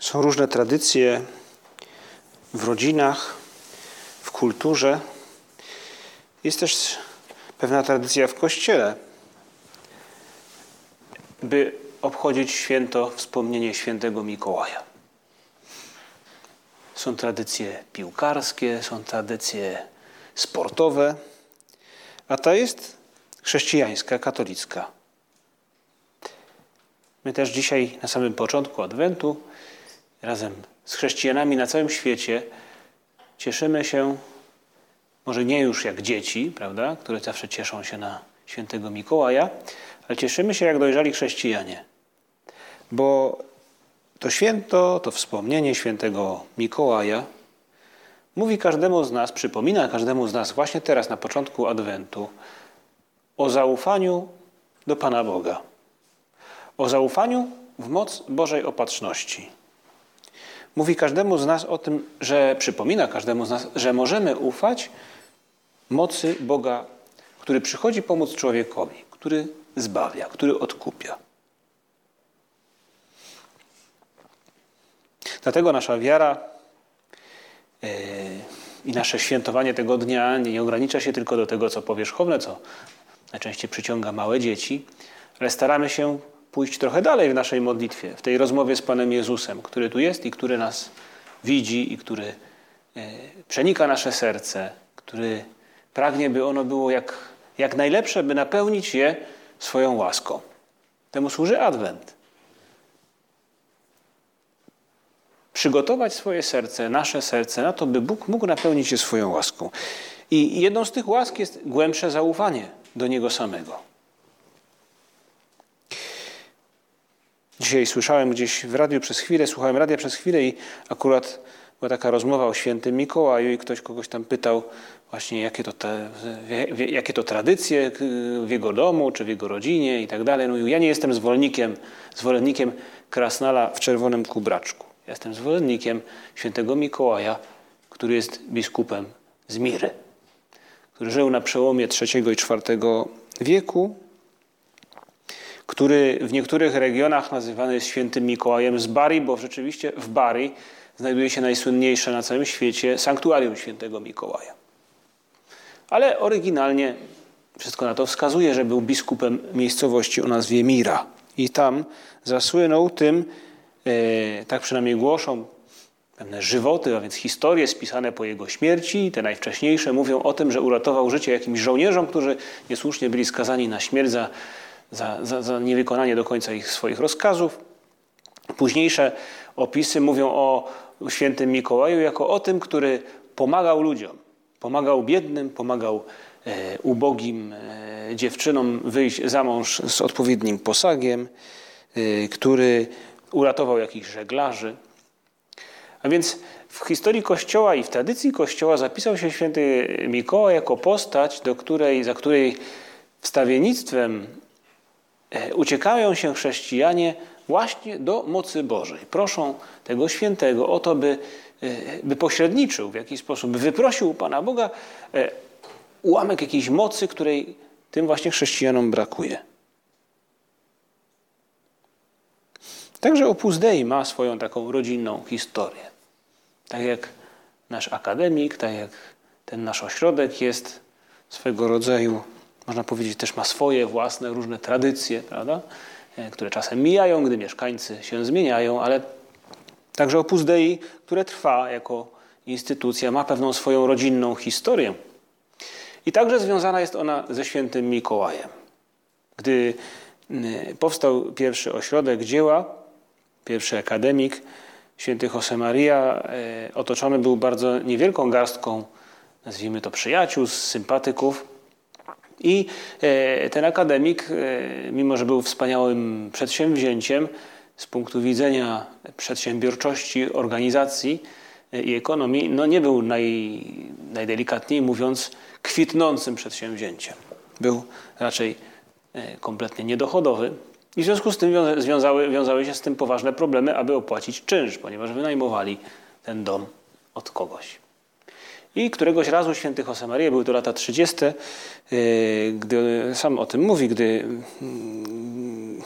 Są różne tradycje w rodzinach, w kulturze. Jest też pewna tradycja w kościele, by obchodzić święto wspomnienie świętego Mikołaja. Są tradycje piłkarskie, są tradycje sportowe, a ta jest chrześcijańska, katolicka. My też dzisiaj na samym początku Adwentu razem z chrześcijanami na całym świecie cieszymy się, może nie już jak dzieci, prawda, które zawsze cieszą się na świętego Mikołaja, ale cieszymy się jak dojrzali chrześcijanie. Bo to święto, to wspomnienie świętego Mikołaja mówi każdemu z nas, przypomina każdemu z nas właśnie teraz na początku Adwentu o zaufaniu do Pana Boga. O zaufaniu w moc Bożej opatrzności. Mówi każdemu z nas o tym, że przypomina każdemu z nas, że możemy ufać mocy Boga, który przychodzi pomóc człowiekowi, który zbawia, który odkupia. Dlatego nasza wiara yy, i nasze świętowanie tego dnia nie ogranicza się tylko do tego, co powierzchowne, co najczęściej przyciąga małe dzieci, ale staramy się pójść trochę dalej w naszej modlitwie, w tej rozmowie z Panem Jezusem, który tu jest i który nas widzi i który yy, przenika nasze serce, który pragnie, by ono było jak, jak najlepsze, by napełnić je swoją łaską. Temu służy Adwent. Przygotować swoje serce, nasze serce na to, by Bóg mógł napełnić je swoją łaską. I jedną z tych łask jest głębsze zaufanie do Niego samego. Dzisiaj słyszałem gdzieś w radiu przez chwilę, słuchałem radia przez chwilę i akurat była taka rozmowa o świętym Mikołaju i ktoś kogoś tam pytał właśnie jakie to, te, jakie to tradycje w jego domu czy w jego rodzinie i tak dalej. Mówił, ja nie jestem zwolennikiem, zwolennikiem krasnala w czerwonym kubraczku. Ja jestem zwolennikiem świętego Mikołaja, który jest biskupem z Miry, który żył na przełomie III i IV wieku, który w niektórych regionach nazywany jest świętym Mikołajem z Bari, bo rzeczywiście w Bari znajduje się najsłynniejsze na całym świecie sanktuarium świętego Mikołaja. Ale oryginalnie wszystko na to wskazuje, że był biskupem miejscowości o nazwie Mira. I tam zasłynął tym, e, tak przynajmniej głoszą pewne żywoty, a więc historie spisane po jego śmierci. Te najwcześniejsze mówią o tym, że uratował życie jakimś żołnierzom, którzy niesłusznie byli skazani na śmierć za, za, za, za niewykonanie do końca ich swoich rozkazów. Późniejsze opisy mówią o świętym Mikołaju jako o tym, który pomagał ludziom. Pomagał biednym, pomagał e, ubogim e, dziewczynom wyjść za mąż z odpowiednim posagiem, e, który uratował jakichś żeglarzy. A więc w historii Kościoła i w tradycji Kościoła zapisał się święty Mikołaj jako postać, do której, za której wstawiennictwem uciekają się chrześcijanie właśnie do mocy Bożej. Proszą tego świętego o to, by, e, by pośredniczył w jakiś sposób, by wyprosił Pana Boga e, ułamek jakiejś mocy, której tym właśnie chrześcijanom brakuje. Także Opus Dei ma swoją taką rodzinną historię. Tak jak nasz akademik, tak jak ten nasz ośrodek jest swego rodzaju, można powiedzieć, też ma swoje własne różne tradycje, prawda? E, które czasem mijają, gdy mieszkańcy się zmieniają, ale także Opus Dei, które trwa jako instytucja, ma pewną swoją rodzinną historię. I także związana jest ona ze świętym Mikołajem. Gdy powstał pierwszy ośrodek dzieła, pierwszy akademik, święty Josemaria e, otoczony był bardzo niewielką garstką, nazwijmy to przyjaciół, sympatyków, i e, ten akademik, e, mimo że był wspaniałym przedsięwzięciem, z punktu widzenia przedsiębiorczości, organizacji i ekonomii, no nie był naj, najdelikatniej mówiąc kwitnącym przedsięwzięciem. Był raczej e, kompletnie niedochodowy i w związku z tym wiązały, wiązały się z tym poważne problemy, aby opłacić czynsz, ponieważ wynajmowali ten dom od kogoś. I któregoś razu święty Josemaria, były to lata 30., e, gdy sam o tym mówi, gdy, mm,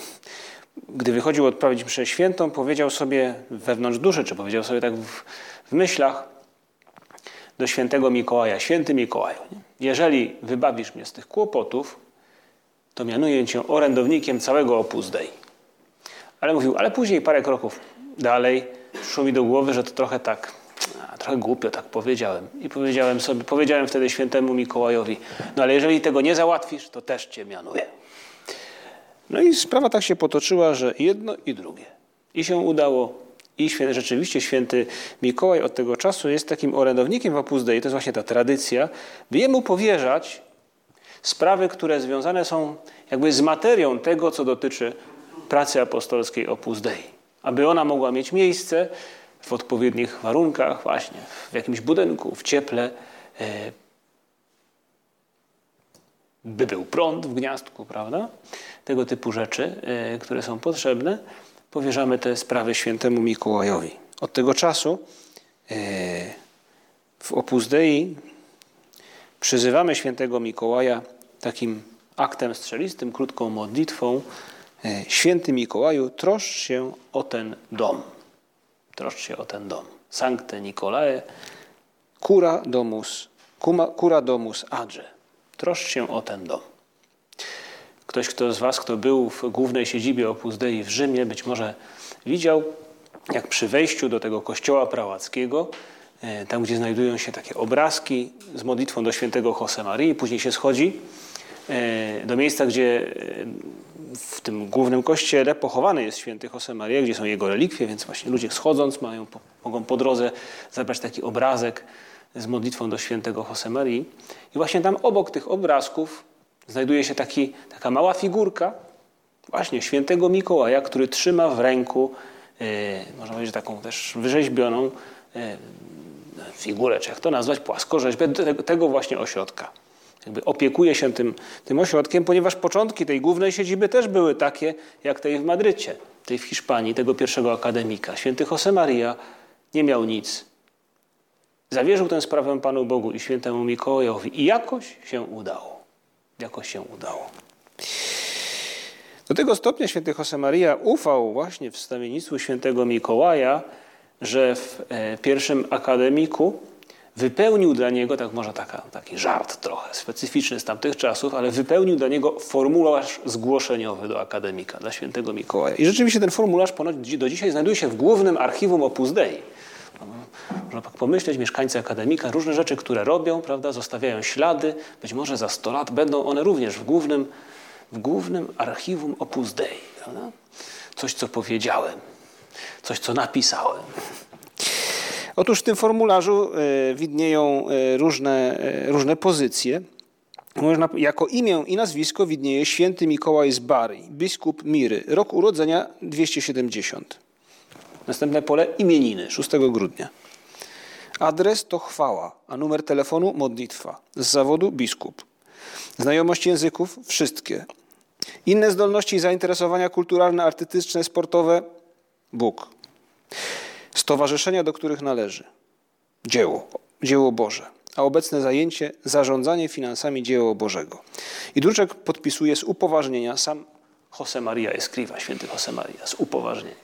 gdy wychodził odprawić mszę świętą, powiedział sobie wewnątrz duszy, czy powiedział sobie tak w, w myślach do świętego Mikołaja, święty Mikołaju, jeżeli wybawisz mnie z tych kłopotów, to mianuję cię orędownikiem całego Opus Dei. Ale mówił, ale później parę kroków dalej przyszło mi do głowy, że to trochę tak trochę głupio tak powiedziałem. I powiedziałem sobie, powiedziałem wtedy świętemu Mikołajowi, no ale jeżeli tego nie załatwisz, to też cię mianuję. No i sprawa tak się potoczyła, że jedno i drugie. I się udało. I święty, rzeczywiście święty Mikołaj od tego czasu jest takim orędownikiem w Opus Dei. To jest właśnie ta tradycja, by jemu powierzać sprawy, które związane są jakby z materią tego, co dotyczy pracy apostolskiej Opus Dei. Aby ona mogła mieć miejsce, w odpowiednich warunkach, właśnie w jakimś budynku, w cieple, e, by był prąd w gniazdku, prawda? Tego typu rzeczy, e, które są potrzebne, powierzamy te sprawy świętemu Mikołajowi. Od tego czasu e, w Opus Dei przyzywamy świętego Mikołaja takim aktem strzelistym, krótką modlitwą. Święty Mikołaju, troszcz się o ten dom. Troszcz się o ten dom. Sancte Nicolae, cura domus, cura domus age. Troszcz się o ten dom. Ktoś kto z Was, kto był w głównej siedzibie Opus Dei w Rzymie, być może widział, jak przy wejściu do tego kościoła prałackiego, e, tam gdzie znajdują się takie obrazki z modlitwą do świętego Josemarii, później się schodzi e, do miejsca, gdzie e, tym głównym kościele pochowany jest święty Josemaria, gdzie są jego relikwie, więc właśnie ludzie schodząc mają, mogą po drodze zabrać taki obrazek z modlitwą do świętego Josemarii. I właśnie tam obok tych obrazków znajduje się taki, taka mała figurka właśnie świętego Mikołaja, który trzyma w ręku, e, można powiedzieć, taką też wyrzeźbioną e, figurę, czy jak to nazwać, płaskorzeźbę tego właśnie ośrodka jakby opiekuje się tym, tym ośrodkiem, ponieważ początki tej głównej siedziby też były takie, jak tej w Madrycie, tej w Hiszpanii, tego pierwszego akademika. Święty Josemaria nie miał nic. Zawierzył tę sprawę Panu Bogu i świętemu Mikołajowi i jakoś się udało. Jakoś się udało. Do tego stopnia święty Josemaria ufał właśnie w wstawiennictwu świętego Mikołaja, że w e, pierwszym akademiku wypełnił dla niego, tak może taka, taki żart trochę specyficzny z tamtych czasów, ale wypełnił dla niego formularz zgłoszeniowy do akademika, dla świętego Mikołaja. I rzeczywiście ten formularz ponoć do dzisiaj znajduje się w głównym archiwum Opus Dei. Można tak pomyśleć, mieszkańcy akademika, różne rzeczy, które robią, prawda, zostawiają ślady, być może za 100 lat będą one również w głównym, w głównym archiwum Opus Dei. Prawda? Coś, co powiedziałem, coś, co napisałem. Otóż w tym formularzu e, widnieją e, różne, e, różne pozycje. Można, jako imię i nazwisko widnieje święty Mikołaj z Bary, biskup Miry, rok urodzenia 270. Następne pole imieniny 6 grudnia. Adres to chwała, a numer telefonu modlitwa. Z zawodu biskup. Znajomość języków wszystkie. Inne zdolności i zainteresowania kulturalne, artystyczne, sportowe Bóg stowarzyszenia, do których należy. Dzieło, dzieło Boże, a obecne zajęcie zarządzanie finansami dzieła Bożego. I druczek podpisuje z upoważnienia sam Jose Maria Escriva, święty Jose Maria, z upoważnienia.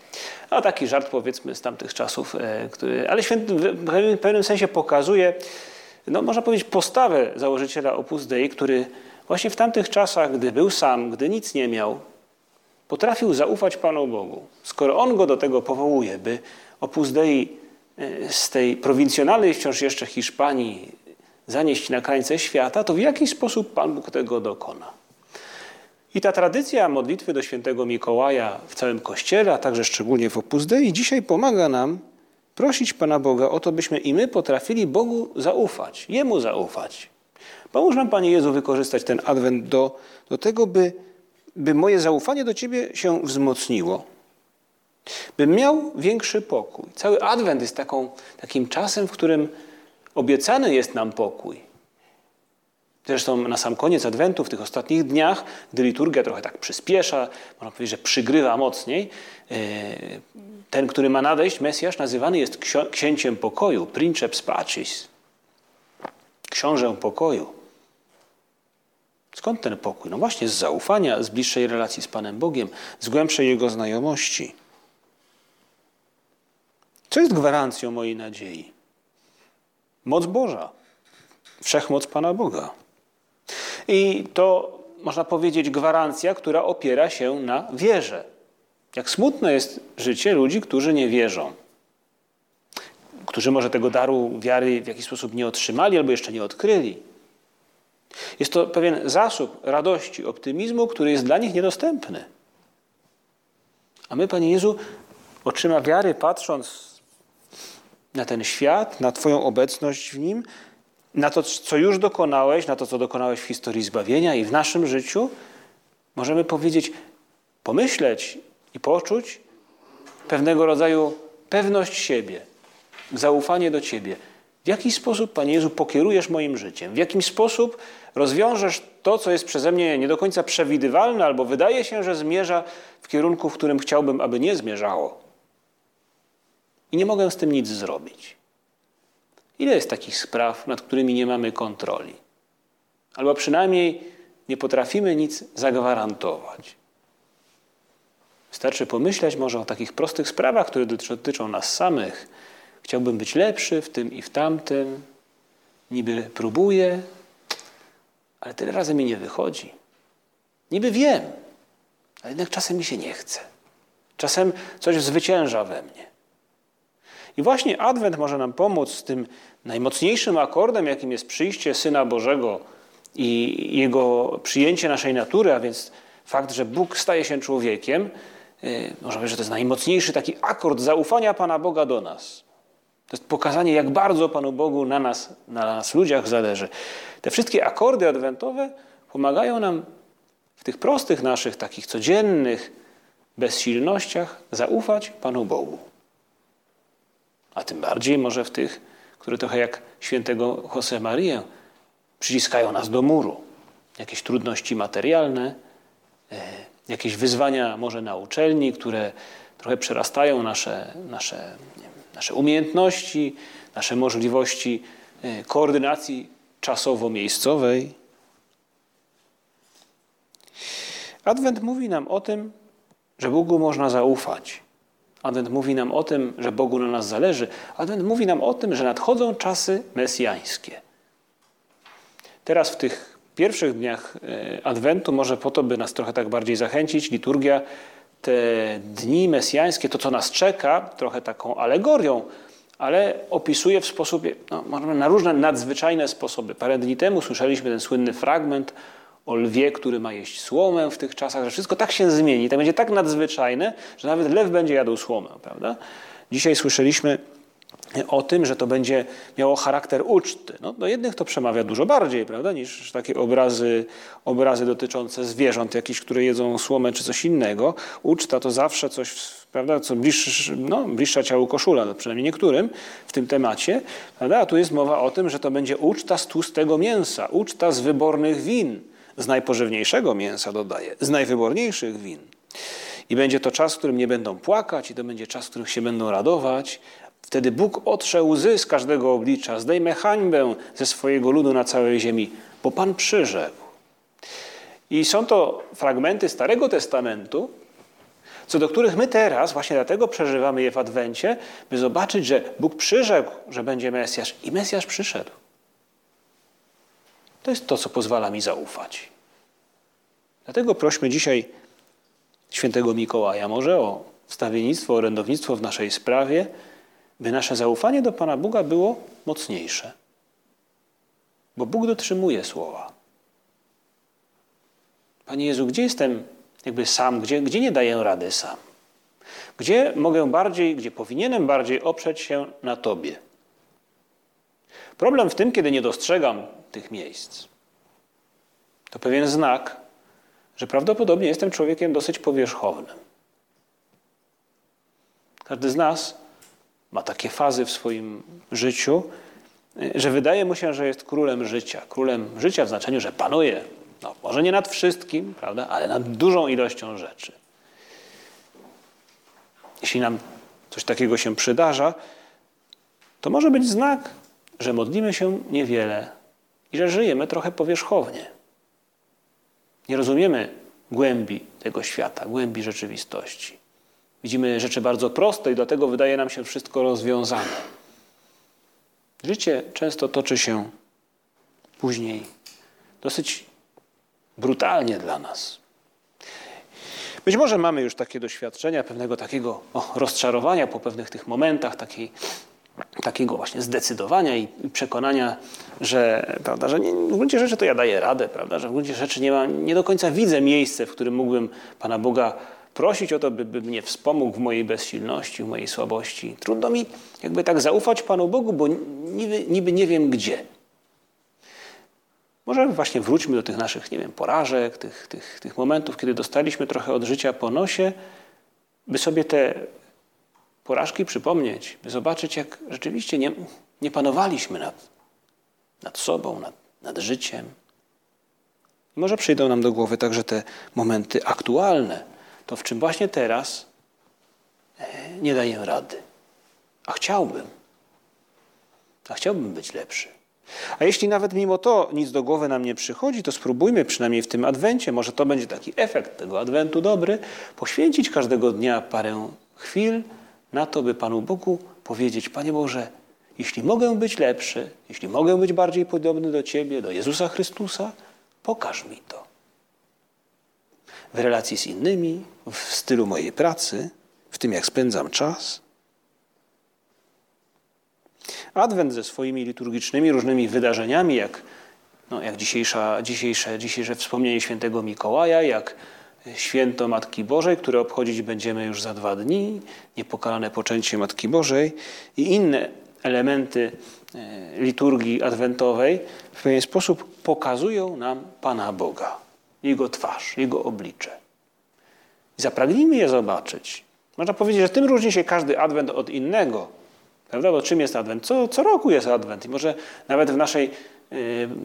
A taki żart powiedzmy z tamtych czasów, e, który, ale święty w pewnym sensie pokazuje, no można powiedzieć, postawę założyciela Opus Dei, który właśnie w tamtych czasach, gdy był sam, gdy nic nie miał, potrafił zaufać Panu Bogu. Skoro On go do tego powołuje, by Opus Dei e, z tej prowincjonalnej wciąż jeszcze Hiszpanii zanieść na krańce świata, to w jaki sposób Pan Bóg tego dokona? I ta tradycja modlitwy do świętego Mikołaja w całym Kościele, a także szczególnie w Opus Dei, dzisiaj pomaga nam prosić Pana Boga o to, byśmy i my potrafili Bogu zaufać, Jemu zaufać. Pomóż nam, Panie Jezu, wykorzystać ten adwent do, do tego, by, by moje zaufanie do Ciebie się wzmocniło Bym miał większy pokój. Cały Adwent jest taką, takim czasem, w którym obiecany jest nam pokój. Zresztą na sam koniec Adwentu, w tych ostatnich dniach, gdy liturgia trochę tak przyspiesza, można powiedzieć, że przygrywa mocniej, e, ten, który ma nadejść, Mesjasz, nazywany jest księciem pokoju, princeps pacis, książę pokoju. Skąd ten pokój? No właśnie z zaufania, z bliższej relacji z Panem Bogiem, z głębszej Jego znajomości. Co jest gwarancją mojej nadziei? Moc Boża, wszechmoc Pana Boga. I to, można powiedzieć, gwarancja, która opiera się na wierze. Jak smutne jest życie ludzi, którzy nie wierzą. Którzy może tego daru wiary w jakiś sposób nie otrzymali albo jeszcze nie odkryli. Jest to pewien zasób radości, optymizmu, który jest dla nich niedostępny. A my, Panie Jezu, oczyma wiary, patrząc na ten świat, na Twoją obecność w nim, na to, co już dokonałeś, na to, co dokonałeś w historii zbawienia i w naszym życiu, możemy powiedzieć, pomyśleć i poczuć pewnego rodzaju pewność siebie, zaufanie do Ciebie. W jaki sposób, Panie Jezu, pokierujesz moim życiem? W jaki sposób rozwiążesz to, co jest przeze mnie nie do końca przewidywalne, albo wydaje się, że zmierza w kierunku, w którym chciałbym, aby nie zmierzało. I nie mogę z tym nic zrobić. Ile jest takich spraw, nad którymi nie mamy kontroli? Albo przynajmniej nie potrafimy nic zagwarantować. Wystarczy pomyśleć może o takich prostych sprawach, które dotyczą nas samych. Chciałbym być lepszy w tym i w tamtym. Niby próbuję, ale tyle razy mi nie wychodzi. Niby wiem, ale jednak czasem mi się nie chce. Czasem coś zwycięża we mnie. I właśnie Adwent może nam pomóc z tym najmocniejszym akordem, jakim jest przyjście Syna Bożego i Jego przyjęcie naszej natury, a więc fakt, że Bóg staje się człowiekiem, y, można powiedzieć, że to jest najmocniejszy taki akord zaufania Pana Boga do nas. To jest pokazanie, jak bardzo Panu Bogu na nas, na nas ludziach zależy. Te wszystkie akordy adwentowe pomagają nam w tych prostych naszych, takich codziennych bezsilnościach zaufać Panu Bogu. A tym bardziej może w tych, które trochę jak świętego Jose Marię przyciskają nas do muru. Jakieś trudności materialne, e, jakieś wyzwania może na uczelni, które trochę przerastają nasze, nasze, wiem, nasze umiejętności, nasze możliwości e, koordynacji czasowo-miejscowej. Adwent mówi nam o tym, że Bogu można zaufać. Adwent mówi nam o tym, że Bogu na nas zależy. Adwent mówi nam o tym, że nadchodzą czasy mesjańskie. Teraz w tych pierwszych dniach e, Adwentu, może po to, by nas trochę tak bardziej zachęcić, liturgia te dni mesjańskie, to co nas czeka, trochę taką alegorią, ale opisuje w sposób, no, na różne nadzwyczajne sposoby. Parę dni temu słyszeliśmy ten słynny fragment o lwie, który ma jeść słomę w tych czasach, że wszystko tak się zmieni, to będzie tak nadzwyczajne, że nawet lew będzie jadł słomę, prawda? Dzisiaj słyszeliśmy o tym, że to będzie miało charakter uczty. No, do jednych to przemawia dużo bardziej, prawda, niż takie obrazy, obrazy dotyczące zwierząt jakichś, które jedzą słomę czy coś innego. Uczta to zawsze coś, prawda, co bliższe, no, bliższa ciału koszula, no, przynajmniej niektórym w tym temacie. Prawda? A tu jest mowa o tym, że to będzie uczta z tłustego mięsa, uczta z wybornych win, z najpożywniejszego mięsa dodaje, z najwyborniejszych win. I będzie to czas, w którym nie będą płakać, i to będzie czas, w którym się będą radować, Wtedy Bóg otrze łzy z każdego oblicza, zdejmie hańbę ze swojego ludu na całej ziemi, bo Pan przyrzekł. I są to fragmenty Starego Testamentu, co do których my teraz, właśnie dlatego przeżywamy je w Adwencie, by zobaczyć, że Bóg przyrzekł, że będzie Mesjasz i Mesjasz przyszedł. To jest to, co pozwala mi zaufać. Dlatego prośmy dzisiaj świętego Mikołaja może o wstawiennictwo, orędownictwo w naszej sprawie, by nasze zaufanie do Pana Boga było mocniejsze. Bo Bóg dotrzymuje słowa. Panie Jezu, gdzie jestem jakby sam, gdzie, gdzie nie daję rady sam? Gdzie mogę bardziej, gdzie powinienem bardziej oprzeć się na Tobie? Problem w tym, kiedy nie dostrzegam tych miejsc. To pewien znak, że prawdopodobnie jestem człowiekiem dosyć powierzchownym. Każdy z nas ma takie fazy w swoim życiu, że wydaje mu się, że jest królem życia. Królem życia w znaczeniu, że panuje, no, może nie nad wszystkim, prawda, ale nad dużą ilością rzeczy. Jeśli nam coś takiego się przydarza, to może być znak, że modlimy się niewiele i że żyjemy trochę powierzchownie. Nie rozumiemy głębi tego świata, głębi rzeczywistości. Widzimy rzeczy bardzo proste i dlatego wydaje nam się wszystko rozwiązane. Życie często toczy się później dosyć brutalnie dla nas. Być może mamy już takie doświadczenia, pewnego takiego o, rozczarowania po pewnych tych momentach, takiej, takiego właśnie zdecydowania i przekonania, że, prawda, że nie, w gruncie rzeczy to ja daję radę, prawda, że w gruncie rzeczy nie, ma, nie do końca widzę miejsce, w którym mógłbym Pana Boga prosić o to, by, by mnie wspomógł w mojej bezsilności, w mojej słabości. Trudno mi jakby tak zaufać Panu Bogu, bo niby, niby nie wiem gdzie. Może właśnie wróćmy do tych naszych, nie wiem, porażek, tych, tych, tych momentów, kiedy dostaliśmy trochę od życia po nosie, by sobie te porażki przypomnieć, by zobaczyć, jak rzeczywiście nie, nie panowaliśmy nad, nad sobą, nad, nad życiem. Może przyjdą nam do głowy także te momenty aktualne, to w czym właśnie teraz e, nie daję rady. A chciałbym. A chciałbym być lepszy. A jeśli nawet mimo to nic do głowy nam nie przychodzi, to spróbujmy przynajmniej w tym adwencie, może to będzie taki efekt tego adwentu dobry, poświęcić każdego dnia parę chwil na to, by Panu Bogu powiedzieć: Panie Boże, jeśli mogę być lepszy, jeśli mogę być bardziej podobny do Ciebie, do Jezusa Chrystusa, pokaż mi to. W relacji z innymi, w stylu mojej pracy, w tym jak spędzam czas. Adwent ze swoimi liturgicznymi różnymi wydarzeniami, jak, no, jak dzisiejsza, dzisiejsze, dzisiejsze wspomnienie świętego Mikołaja, jak święto Matki Bożej, które obchodzić będziemy już za dwa dni, niepokalane poczęcie Matki Bożej i inne elementy e, liturgii adwentowej w pewien sposób pokazują nam Pana Boga, Jego twarz, Jego oblicze. I zapragnijmy je zobaczyć. Można powiedzieć, że tym różni się każdy adwent od innego. Prawda? Bo czym jest adwent? Co, co roku jest adwent. I może nawet w naszej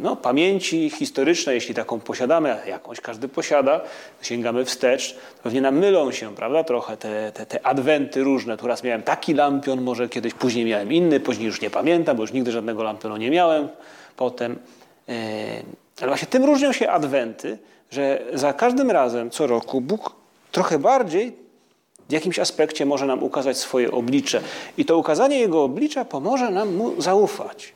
no, pamięci historycznej, jeśli taką posiadamy, jakąś każdy posiada, sięgamy wstecz, pewnie nam mylą się, prawda, trochę te, te, te adwenty różne. Tu raz miałem taki lampion, może kiedyś później miałem inny, później już nie pamiętam, bo już nigdy żadnego lampionu nie miałem potem. Y, ale właśnie tym różnią się adwenty, że za każdym razem, co roku, Bóg trochę bardziej w jakimś aspekcie może nam ukazać swoje oblicze. I to ukazanie Jego oblicza pomoże nam Mu zaufać.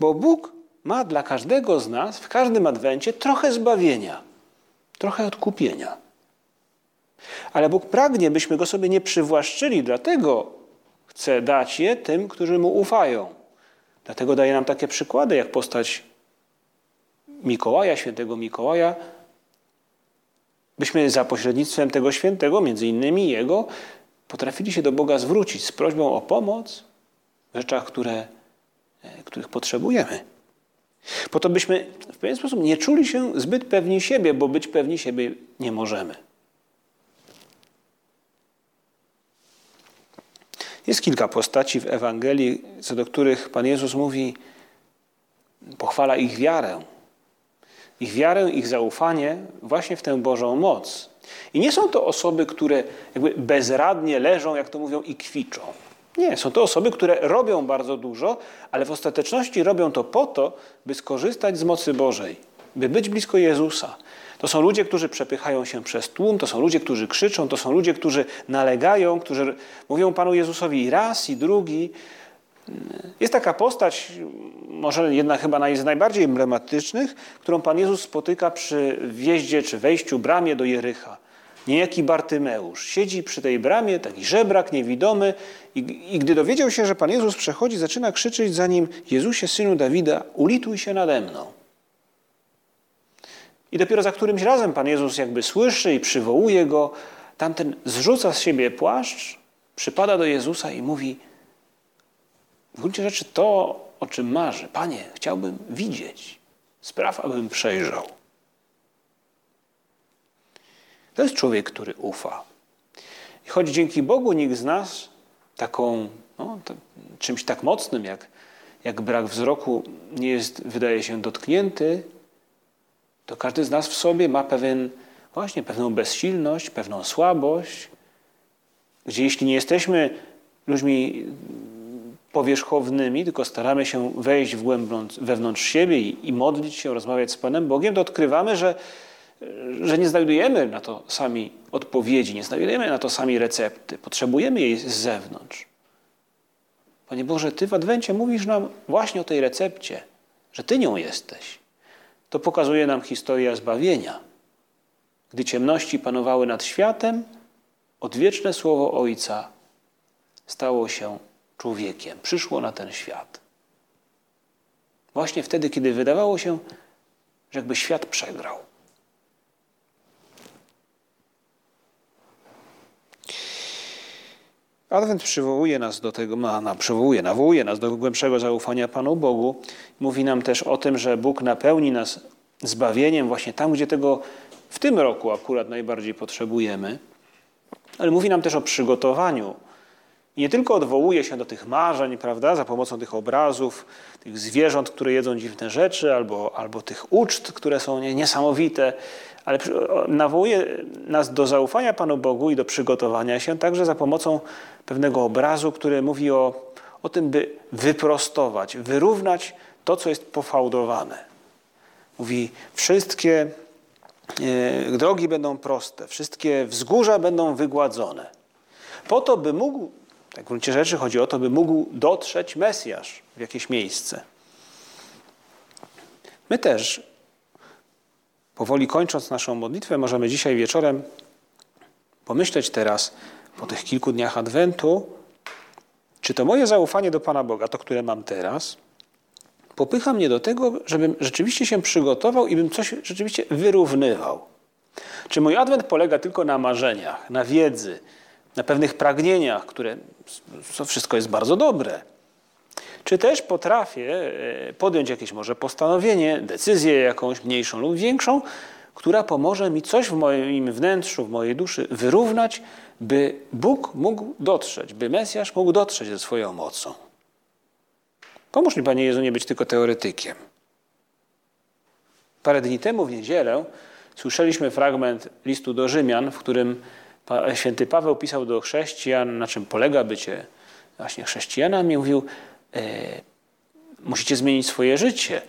Bo Bóg ma dla każdego z nas w każdym adwencie trochę zbawienia, trochę odkupienia. Ale Bóg pragnie, byśmy go sobie nie przywłaszczyli, dlatego chce dać je tym, którzy mu ufają. Dlatego daje nam takie przykłady, jak postać Mikołaja, świętego Mikołaja, byśmy za pośrednictwem tego świętego, między innymi Jego, potrafili się do Boga zwrócić z prośbą o pomoc w rzeczach, które, których potrzebujemy. Po to byśmy w pewien sposób nie czuli się zbyt pewni siebie, bo być pewni siebie nie możemy. Jest kilka postaci w Ewangelii, co do których Pan Jezus mówi, pochwala ich wiarę, ich wiarę, ich zaufanie właśnie w tę Bożą moc. I nie są to osoby, które jakby bezradnie leżą, jak to mówią, i kwiczą. Nie, są to osoby, które robią bardzo dużo, ale w ostateczności robią to po to, by skorzystać z mocy Bożej, by być blisko Jezusa. To są ludzie, którzy przepychają się przez tłum, to są ludzie, którzy krzyczą, to są ludzie, którzy nalegają, którzy mówią Panu Jezusowi raz i drugi, jest taka postać, może jedna chyba z najbardziej emblematycznych, którą Pan Jezus spotyka przy wjeździe czy wejściu bramie do Jericha. Niejaki Bartymeusz siedzi przy tej bramie, taki żebrak, niewidomy, i, i gdy dowiedział się, że Pan Jezus przechodzi, zaczyna krzyczeć za nim: Jezusie, synu Dawida, ulituj się nade mną. I dopiero za którymś razem Pan Jezus jakby słyszy i przywołuje go, tamten zrzuca z siebie płaszcz, przypada do Jezusa i mówi: w gruncie rzeczy to, o czym marzy. Panie, chciałbym widzieć. Spraw, abym przejrzał. To jest człowiek, który ufa. I choć dzięki Bogu nikt z nas taką, no, czymś tak mocnym jak, jak brak wzroku nie jest, wydaje się, dotknięty, to każdy z nas w sobie ma pewien, właśnie pewną bezsilność, pewną słabość, gdzie jeśli nie jesteśmy ludźmi powierzchownymi, tylko staramy się wejść w głębnąc, wewnątrz siebie i, i modlić się, rozmawiać z Panem Bogiem, to odkrywamy, że, że nie znajdujemy na to sami odpowiedzi, nie znajdujemy na to sami recepty. Potrzebujemy jej z zewnątrz. Panie Boże, Ty w Adwencie mówisz nam właśnie o tej recepcie, że Ty nią jesteś. To pokazuje nam historia zbawienia. Gdy ciemności panowały nad światem, odwieczne słowo Ojca stało się człowiekiem, przyszło na ten świat. Właśnie wtedy, kiedy wydawało się, że jakby świat przegrał. Adwent przywołuje nas do tego, na, na, przywołuje, nawołuje nas do głębszego zaufania Panu Bogu. Mówi nam też o tym, że Bóg napełni nas zbawieniem właśnie tam, gdzie tego w tym roku akurat najbardziej potrzebujemy. Ale mówi nam też o przygotowaniu. I nie tylko odwołuje się do tych marzeń, prawda, za pomocą tych obrazów, tych zwierząt, które jedzą dziwne rzeczy, albo, albo tych uczt, które są niesamowite, ale nawołuje nas do zaufania Panu Bogu i do przygotowania się także za pomocą pewnego obrazu, który mówi o, o tym, by wyprostować, wyrównać to, co jest pofałdowane. Mówi, wszystkie e, drogi będą proste, wszystkie wzgórza będą wygładzone. Po to, by mógł, tak w gruncie rzeczy chodzi o to, by mógł dotrzeć Mesjasz w jakieś miejsce. My też Powoli kończąc naszą modlitwę, możemy dzisiaj wieczorem pomyśleć teraz, po tych kilku dniach Adwentu, czy to moje zaufanie do Pana Boga, to które mam teraz, popycha mnie do tego, żebym rzeczywiście się przygotował i bym coś rzeczywiście wyrównywał. Czy mój Adwent polega tylko na marzeniach, na wiedzy, na pewnych pragnieniach, które to wszystko jest bardzo dobre, czy też potrafię e, podjąć jakieś może postanowienie, decyzję jakąś mniejszą lub większą, która pomoże mi coś w moim wnętrzu, w mojej duszy wyrównać, by Bóg mógł dotrzeć, by Mesjasz mógł dotrzeć ze swoją mocą. Pomóż mi, Panie Jezu, nie być tylko teoretykiem. Parę dni temu w niedzielę słyszeliśmy fragment listu do Rzymian, w którym święty Paweł pisał do chrześcijan, na czym polega bycie właśnie chrześcijanami. Mówił, musicie zmienić swoje życie.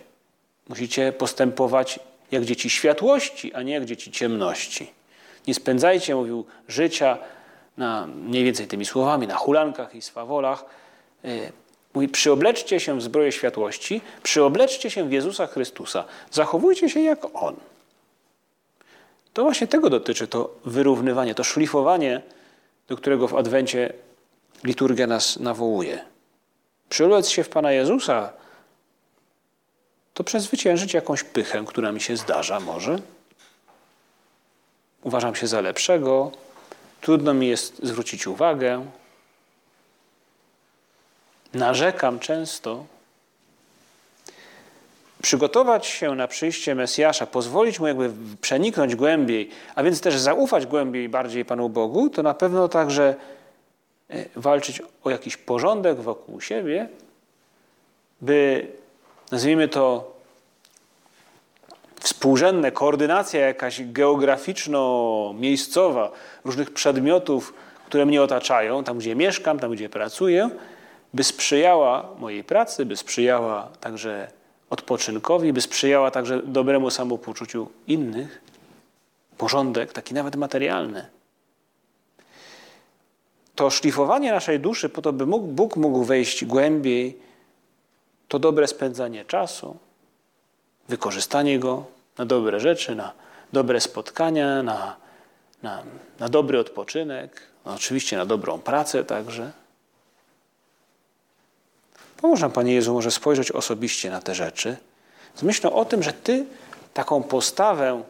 Musicie postępować jak dzieci światłości, a nie jak dzieci ciemności. Nie spędzajcie, mówił, życia na mniej więcej tymi słowami, na hulankach i swawolach. E, mówi, przyobleczcie się w zbroję światłości, przyobleczcie się w Jezusa Chrystusa. Zachowujcie się jak On. To właśnie tego dotyczy to wyrównywanie, to szlifowanie, do którego w Adwencie liturgia nas nawołuje. Przylec się w Pana Jezusa, to przezwyciężyć jakąś pychę, która mi się zdarza może. Uważam się za lepszego, trudno mi jest zwrócić uwagę. Narzekam często. Przygotować się na przyjście Mesjasza, pozwolić mu jakby przeniknąć głębiej, a więc też zaufać głębiej bardziej Panu Bogu, to na pewno także walczyć o jakiś porządek wokół siebie, by, nazwijmy to, współrzędne, koordynacja jakaś geograficzno-miejscowa różnych przedmiotów, które mnie otaczają, tam gdzie mieszkam, tam gdzie pracuję, by sprzyjała mojej pracy, by sprzyjała także odpoczynkowi, by sprzyjała także dobremu samopoczuciu innych. Porządek, taki nawet materialny to szlifowanie naszej duszy po to, by mógł, Bóg mógł wejść głębiej, to dobre spędzanie czasu, wykorzystanie go na dobre rzeczy, na dobre spotkania, na, na, na dobry odpoczynek, no oczywiście na dobrą pracę także. Pomóż nam, Panie Jezu, może spojrzeć osobiście na te rzeczy z myślą o tym, że Ty taką postawę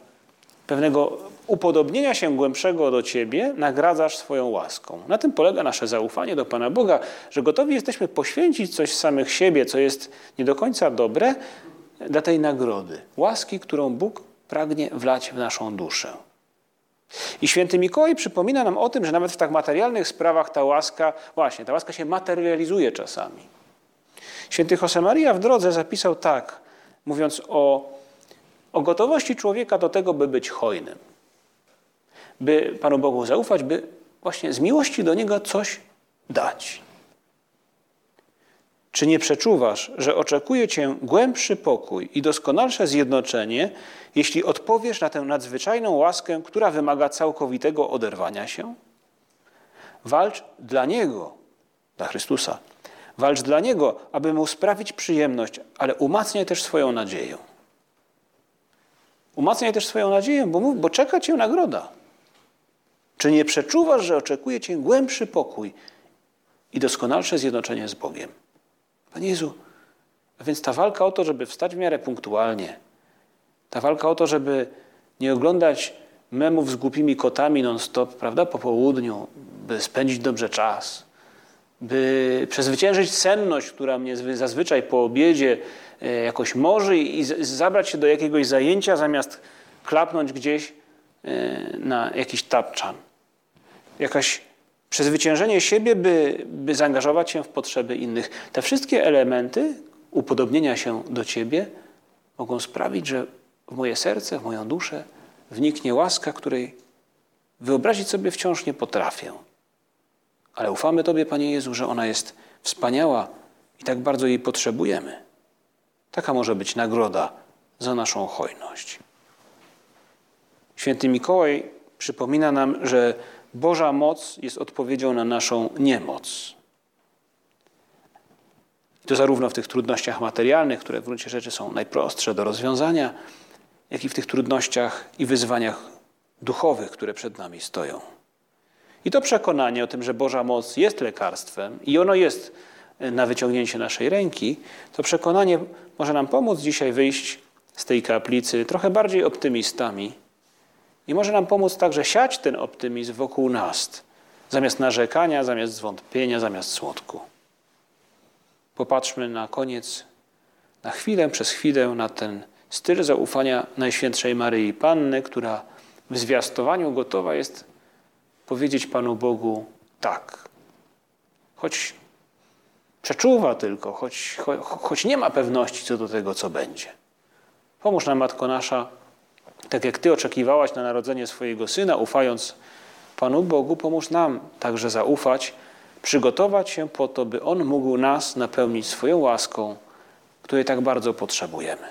pewnego upodobnienia się głębszego do Ciebie nagradzasz swoją łaską. Na tym polega nasze zaufanie do Pana Boga, że gotowi jesteśmy poświęcić coś z samych siebie, co jest nie do końca dobre, dla tej nagrody, łaski, którą Bóg pragnie wlać w naszą duszę. I święty Mikołaj przypomina nam o tym, że nawet w tak materialnych sprawach ta łaska, właśnie, ta łaska się materializuje czasami. Święty Josemaria w drodze zapisał tak, mówiąc o, o gotowości człowieka do tego, by być hojnym. By Panu Bogu zaufać, by właśnie z miłości do Niego coś dać. Czy nie przeczuwasz, że oczekuje cię głębszy pokój i doskonalsze zjednoczenie, jeśli odpowiesz na tę nadzwyczajną łaskę, która wymaga całkowitego oderwania się? Walcz dla Niego, dla Chrystusa. Walcz dla Niego, aby Mu sprawić przyjemność, ale umacniaj też swoją nadzieję. Umacniaj też swoją nadzieję, bo, bo czeka Cię nagroda. Czy nie przeczuwasz, że oczekuje Cię głębszy pokój i doskonalsze zjednoczenie z Bogiem? Panie Jezu, a więc ta walka o to, żeby wstać w miarę punktualnie, ta walka o to, żeby nie oglądać memów z głupimi kotami non-stop, prawda, po południu, by spędzić dobrze czas, by przezwyciężyć senność, która mnie zazwyczaj po obiedzie e, jakoś może i zabrać się do jakiegoś zajęcia, zamiast klapnąć gdzieś e, na jakiś tapczan. Jakaś przezwyciężenie siebie, by, by zaangażować się w potrzeby innych. Te wszystkie elementy upodobnienia się do Ciebie mogą sprawić, że w moje serce, w moją duszę wniknie łaska, której wyobrazić sobie wciąż nie potrafię. Ale ufamy Tobie, Panie Jezu, że ona jest wspaniała i tak bardzo jej potrzebujemy. Taka może być nagroda za naszą hojność. Święty Mikołaj przypomina nam, że Boża moc jest odpowiedzią na naszą niemoc. I to zarówno w tych trudnościach materialnych, które w gruncie rzeczy są najprostsze do rozwiązania, jak i w tych trudnościach i wyzwaniach duchowych, które przed nami stoją. I to przekonanie o tym, że Boża moc jest lekarstwem i ono jest na wyciągnięcie naszej ręki, to przekonanie może nam pomóc dzisiaj wyjść z tej kaplicy trochę bardziej optymistami i może nam pomóc także siać ten optymizm wokół nas, zamiast narzekania, zamiast zwątpienia, zamiast smutku. Popatrzmy na koniec, na chwilę, przez chwilę na ten styl zaufania Najświętszej Maryi Panny, która w zwiastowaniu gotowa jest powiedzieć Panu Bogu tak. Choć przeczuwa tylko, choć, choć, choć nie ma pewności co do tego, co będzie. Pomóż nam, Matko Nasza, tak jak Ty oczekiwałaś na narodzenie swojego Syna, ufając Panu Bogu, pomóż nam także zaufać, przygotować się po to, by On mógł nas napełnić swoją łaską, której tak bardzo potrzebujemy.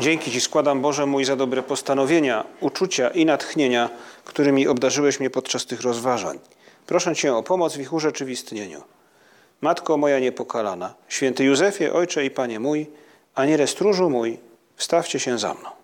Dzięki Ci składam, Boże mój, za dobre postanowienia, uczucia i natchnienia, którymi obdarzyłeś mnie podczas tych rozważań. Proszę Cię o pomoc w ich urzeczywistnieniu. Matko moja niepokalana, święty Józefie, Ojcze i Panie mój, aniele stróżu mój, Wstawcie się za mną.